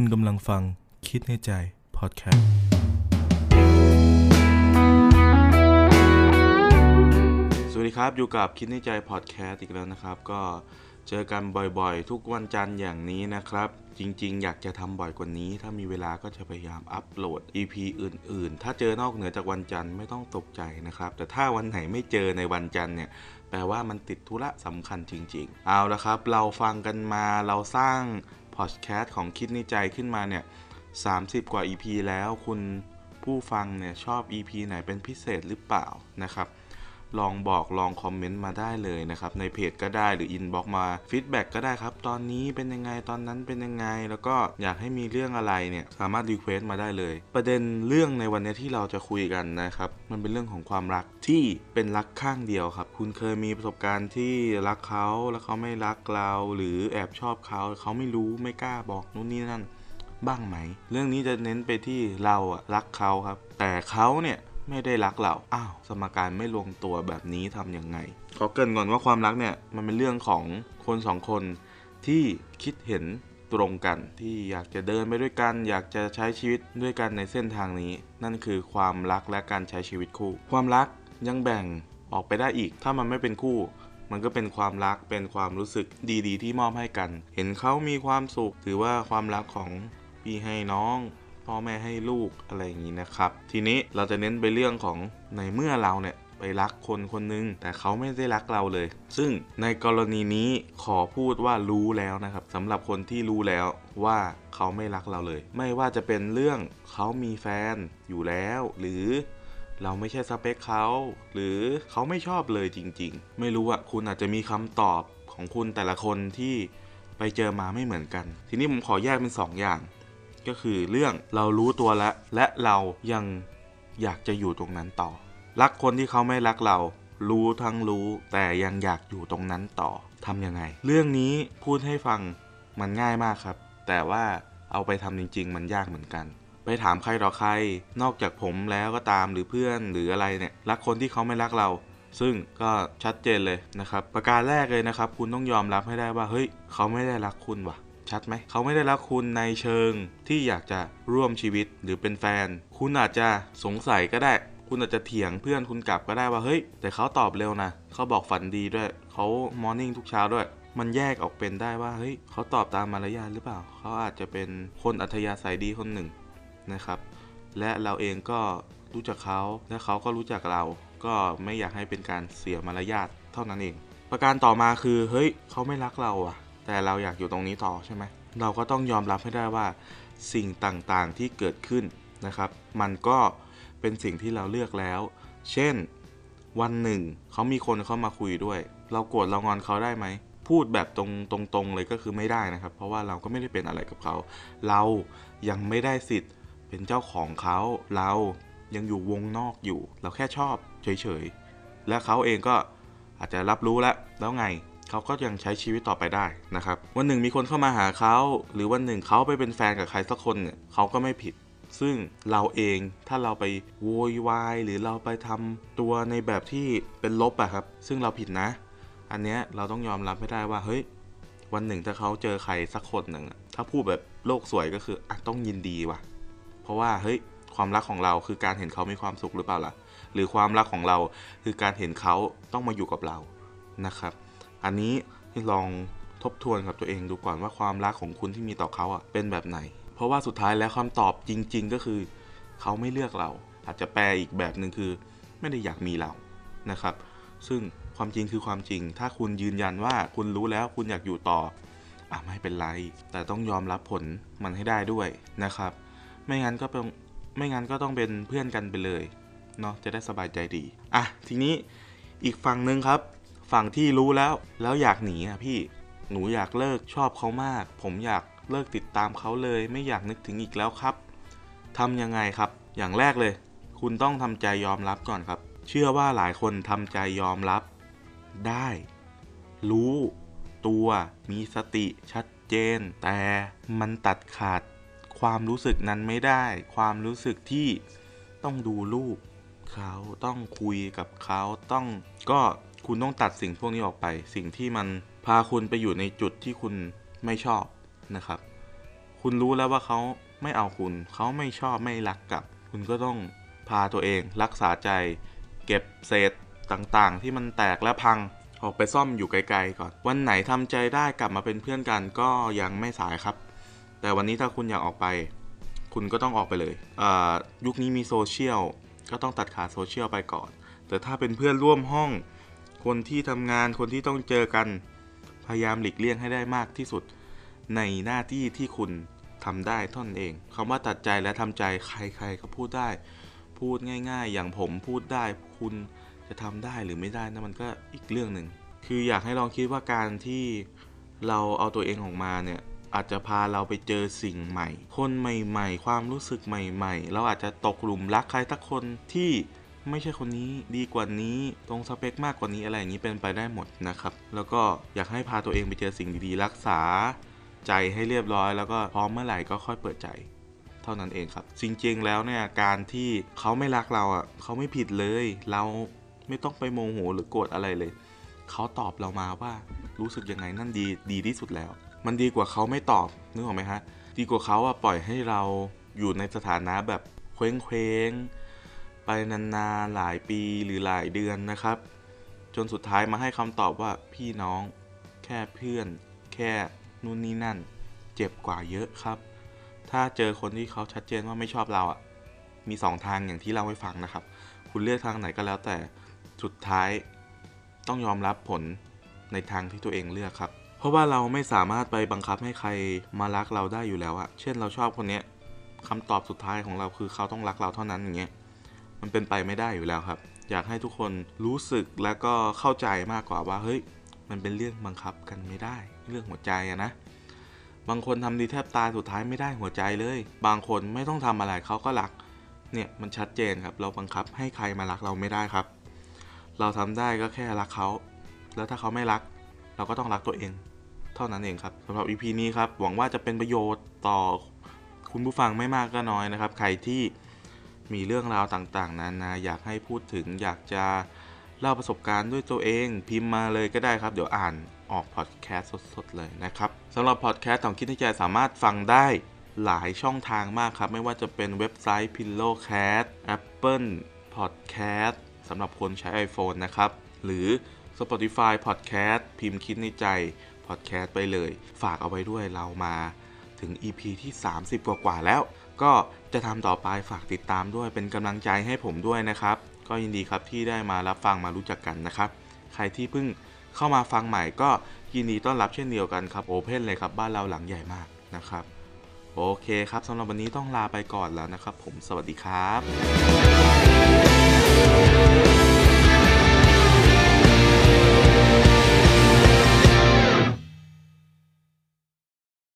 คุณกำลังฟังคิดในใจพอดแคสต์สวัสดีครับอยู่กับคิดในใจพอดแคสต์อีกแล้วนะครับ ก็เจอกันบ่อยๆ ทุกวันจันทร์อย่างนี้นะครับ จริงๆ อยากจะทำบ่อยกว่านี้ ถ้ามีเวลาก็จะพยายามอัปโหลด EP อื่น ๆ ถ้าเจอนอกเหนือจากวันจันทร์ไม่ต้องตกใจนะครับ แต่ถ้าวันไหนไม่เจอในวันจันทร์เนี่ยแปลว่ามันติดธุระสำคัญจริง ๆ เอาละครับ เราฟังกันมาเราสร้าง พอดแคสต์ของคิดในใจขึ้นมาเนี่ย30 กว่า EP แล้วคุณผู้ฟังเนี่ยชอบ EP ไหนเป็นพิเศษหรือเปล่านะครับ ลองบอกลองคอมเมนต์มาได้เลยนะครับ ในเพจก็ได้หรือ inbox มา feedback ก็ได้ครับ ตอนนี้เป็นยังไงตอนนั้นเป็นยังไง แล้วก็อยากให้มีเรื่องอะไรเนี่ยสามารถ request มาได้เลย ประเด็นเรื่องในวันนี้ที่เราจะคุยกันนะครับมันเป็นเรื่องของความรักที่เป็นรักข้างเดียวครับ คุณเคยมีประสบการณ์ที่รักเขาแล้วเขาไม่รักเราหรือแอบชอบเขาเขาไม่รู้ไม่กล้าบอกนู่นนี่นั่นบ้างไหม เรื่องนี้จะเน้นไปที่เราอะรักเขาครับ แต่เขาเนี่ย ไม่ได้รักเรา อ้าว สมการไม่ลงตัวแบบนี้ทำยังไง ขอเกรินก่อนว่าความรักเนี่ย มันเป็นเรื่องของคนสองคนที่คิดเห็นตรงกันที่อยากจะเดินไปด้วยกัน อยากจะใช้ชีวิตด้วยกันในเส้นทางนี้ นั่นคือความรักและการใช้ชีวิตคู่ ความรักยังแบ่งออกไปได้อีก ถ้ามันไม่เป็นคู่ มันก็เป็นความรักเป็นความรู้สึกดีๆ ที่มอบให้กัน เห็นเขามีความสุข ถือว่าความรักของพี่ให้น้อง พ่อแม่ให้ลูกอะไรอย่างนี้นะครับ ทีนี้เราจะเน้นไปเรื่องของในเมื่อเราเนี่ยไปรักคนคนหนึง แต่เขาไม่ได้รักเราเลย ซึ่งในกรณีนี้ขอพูดว่ารู้แล้วนะครับสำหรับคนที่รู้แล้วว่าเขาไม่รักเราเลย ไม่ว่าจะเป็นเรื่องเขามีแฟนอยู่แล้ว หรือเราไม่ใช่สเปคเขาหรือเขาไม่ชอบเลยจริง ๆ ไม่รู้อะคุณอาจจะมีคำตอบของคุณแต่ละคนที่ไปเจอมาไม่เหมือนกัน ทีนี้ผมขอแยกเป็นสองอย่าง ก็คือเรื่องเรารู้ตัวแล้วและเรายังอยากจะอยู่ตรงนั้นต่อ รักคนที่เขาไม่รักเรา รู้ทั้งรู้ แต่ยังอยากอยู่ตรงนั้นต่อทำยังไง เรื่องนี้พูดให้ฟังมันง่ายมากครับ แต่ว่าเอาไปทำจริง ๆ มันยากเหมือนกัน ไปถามใครต่อใคร นอกจากผมแล้วก็ตามหรือเพื่อนหรืออะไรเนี่ยรักคนที่เขาไม่รักเรา ซึ่งก็ชัดเจนเลยนะครับ ประการแรกเลยนะครับ คุณต้องยอมรับให้ได้ว่าเฮ้ยเขาไม่ได้รักคุณว่ะ ชัดไหมเขาไม่ได้รักคุณในเชิงที่อยากจะร่วมชีวิตหรือเป็นแฟน คุณอาจจะสงสัยก็ได้ คุณอาจจะเถียงเพื่อนคุณกลับก็ได้ว่าเฮ้ย แต่เขาตอบเร็วนะเขาบอกฝันดีด้วยเขามอร์นิ่งทุกเช้าด้วยมันแยกออกเป็นได้ว่าเฮ้ยเขาตอบตามมารยาทหรือเปล่า เขาอาจจะเป็นคนอัธยาศัยดีคนหนึ่งนะครับ และเราเองก็รู้จักเขาและเขาก็รู้จักเรา ก็ไม่อยากให้เป็นการเสียมารยาทเท่านั้นเอง ประการต่อมาคือเฮ้ยเขาไม่รักเราอะ แต่เราอยากอยู่ตรงนี้ต่อใช่ไหมเราก็ต้องยอมรับให้ได้ว่าสิ่งต่างๆที่เกิดขึ้นนะครับ มันก็เป็นสิ่งที่เราเลือกแล้ว เช่น วันหนึ่งเขามีคนเข้ามาคุยด้วย เราโกรธเรางอนเขาได้ไหม พูดแบบตรงตรงๆเลยก็คือไม่ได้นะครับ เพราะว่าเราก็ไม่ได้เป็นอะไรกับเขา เรายังไม่ได้สิทธิ์เป็นเจ้าของเขา เรายังอยู่วงนอกอยู่ เราแค่ชอบเฉยๆ และเขาเองก็อาจจะรับรู้แล้ว แล้วไง เขาก็ยังใช้ชีวิตต่อไปได้นะครับ วันหนึ่งมีคนเข้ามาหาเขา หรือวันหนึ่งเขาไปเป็นแฟนกับใครสักคนเนี่ยเขาก็ไม่ผิด ซึ่งเราเองถ้าเราไปโวยวายหรือเราไปทำตัวในแบบที่เป็นลบอะครับ ซึ่งเราผิดนะ อันเนี้ยเราต้องยอมรับไม่ได้ว่าเฮ้ยวันหนึ่งถ้าเขาเจอใครสักคนหนึ่งถ้าพูดแบบโลกสวยก็คืออะต้องยินดีว่ะ เพราะว่าเฮ้ยความรักของเราคือการเห็นเขามีความสุขหรือเปล่าล่ะ หรือความรักของเราคือการเห็นเขาต้องมาอยู่กับเรานะครับ อันนี้ให้ลองทบทวนกับตัวเองดูก่อนว่าความรักของคุณที่มีต่อเขาอะเป็นแบบไหน เพราะว่าสุดท้ายแล้วคำตอบจริง ๆ ก็คือ เขาไม่เลือกเรา อาจจะแปลอีกแบบหนึ่งคือ ไม่ได้อยากมีเรานะครับ ซึ่งความจริงคือความจริง ถ้าคุณยืนยันว่าคุณรู้แล้วคุณอยากอยู่ต่ออะไม่เป็นไร แต่ต้องยอมรับผลมันให้ได้ด้วยนะครับ ไม่งั้นก็เป็นไม่งั้นก็ต้องเป็นเพื่อนกันไปเลยเนาะจะได้สบายใจดี อะทีนี้อีกฝั่งหนึ่งครับ ฝั่งที่รู้แล้วแล้วอยากหนีอะพี่หนูอยากเลิกชอบเขามาก ผมอยากเลิกติดตามเขาเลย ไม่อยากนึกถึงอีกแล้วครับทำยังไงครับ อย่างแรกเลย คุณต้องทำใจยอมรับก่อนครับ เชื่อว่าหลายคนทำใจยอมรับ ได้ รู้ ตัวมีสติชัดเจน แต่มันตัดขาด ความรู้สึกนั้นไม่ได้ ความรู้สึกที่ต้องดูรูปเขาต้องคุยกับเขาต้องก็ คุณต้องตัดสิ่งพวกนี้ออกไป สิ่งที่มันพาคุณไปอยู่ในจุดที่คุณไม่ชอบนะครับ คุณรู้แล้วว่าเขาไม่เอาคุณ เขาไม่ชอบไม่รักกับ คุณก็ต้องพาตัวเองรักษาใจ เก็บเศษต่างๆ ที่มันแตกและพังออกไปซ่อมอยู่ไกลๆก่อน วันไหนทำใจได้กลับมาเป็นเพื่อนกันก็ยังไม่สายครับ แต่วันนี้ถ้าคุณอยากออกไป คุณก็ต้องออกไปเลยอายุคนี้มีโซเชียลก็ต้องตัดขาดโซเชียลไปก่อน แต่ถ้าเป็นเพื่อนร่วมห้อง คนที่ทำงานคนที่ต้องเจอกัน พยายามหลีกเลี่ยงให้ได้มากที่สุด ในหน้าที่ที่คุณทำได้ท่านเองคำว่าตัดใจและทำใจใครๆก็พูดได้ พูดง่าย ๆ อย่างผมพูดได้ คุณจะทำได้หรือไม่ได้นะมันก็อีกเรื่องหนึ่งคืออยากให้ลองคิดว่าการที่เราเอาตัวเองออกมาเนี่ยอาจจะพาเราไปเจอสิ่งใหม่ คนใหม่ ๆ ความรู้สึกใหม่ ๆ เราอาจจะตกหลุมรักใครสักคนที่ ไม่ใช่คนนี้ดีกว่านี้ตรงสเปคมากกว่านี้อะไรอย่างนี้เป็นไปได้หมดนะครับ แล้วก็อยากให้พาตัวเองไปเจอสิ่งดีๆ รักษาใจให้เรียบร้อย แล้วก็พร้อมเมื่อไหร่ก็ค่อยเปิดใจ เท่านั้นเองครับจริงๆแล้วเนี่ยการที่เขาไม่รักเราอะเขาไม่ผิดเลย เราไม่ต้องไปโมโหหรือโกรธอะไรเลย เขาตอบเรามาว่ารู้สึกยังไงนั่นดีดีที่สุดแล้ว มันดีกว่าเขาไม่ตอบนึกออกไหมฮะดีกว่าเขาอะปล่อยให้เราอยู่ในสถานะแบบเคว้งเคว้ง ไปนานๆหลายปีหรือหลายเดือนนะครับ จนสุดท้ายมาให้คำตอบว่าพี่น้อง แค่เพื่อน แค่นู่นนี่นั่น เจ็บกว่าเยอะครับ ถ้าเจอคนที่เขาชัดเจนว่าไม่ชอบเราอะมีสองทางอย่างที่เล่าให้ฟังนะครับ คุณเลือกทางไหนก็แล้วแต่สุดท้ายต้องยอมรับผลในทางที่ตัวเองเลือกครับ เพราะว่าเราไม่สามารถไปบังคับให้ใครมารักเราได้อยู่แล้วอะเช่นเราชอบคนเนี้ยคำตอบสุดท้ายของเราคือเขาต้องรักเราเท่านั้นอย่างเงี้ย มันเป็นไปไม่ได้อยู่แล้วครับ อยากให้ทุกคนรู้สึกแล้วก็เข้าใจมากกว่าว่าเฮ้ยมันเป็นเรื่องบังคับกันไม่ได้ เรื่องหัวใจอะนะบางคนทำดีแทบตายสุดท้ายไม่ได้หัวใจเลย บางคนไม่ต้องทำอะไรเขาก็รัก เนี่ยมันชัดเจนครับ เราบังคับให้ใครมารักเราไม่ได้ครับ เราทำได้ก็แค่รักเขา แล้วถ้าเขาไม่รัก เราก็ต้องรักตัวเอง เท่านั้นเองครับสำหรับ EP นี้ครับ หวังว่าจะเป็นประโยชน์ต่อคุณผู้ฟังไม่มากก็น้อยนะครับ ใครที่ มีเรื่องราวต่างๆนานาอยากให้พูดถึงอยากจะเล่าประสบการณ์ด้วยตัวเอง พิมพ์มาเลยก็ได้ครับ เดี๋ยวอ่านออกพอดแคสต์สดๆ เลยนะครับสำหรับพอดแคสต์ของคิดในใจสามารถฟังได้หลายช่องทางมากครับ ไม่ว่าจะเป็นเว็บไซต์ Pillowcat Apple Podcast สำหรับคนใช้ iPhone นะครับ หรือ Spotify Podcast พิมพ์คิดในใจ Podcast ไปเลย ฝากเอาไว้ด้วยเรามา ถึง EP ที่ 30 กว่าๆแล้ว ก็จะทำต่อไปฝากติดตามด้วยเป็นกำลังใจให้ผมด้วยนะครับ ก็ยินดีครับที่ได้มารับฟังมารู้จักกันนะครับ ใครที่เพิ่งเข้ามาฟังใหม่ก็ยินดีต้อนรับเช่นเดียวกันครับโอเพนเลยครับบ้านเราหลังใหญ่มากนะครับ โอเคครับสำหรับวันนี้ต้องลาไปก่อนแล้วนะครับ ผมสวัสดีครับ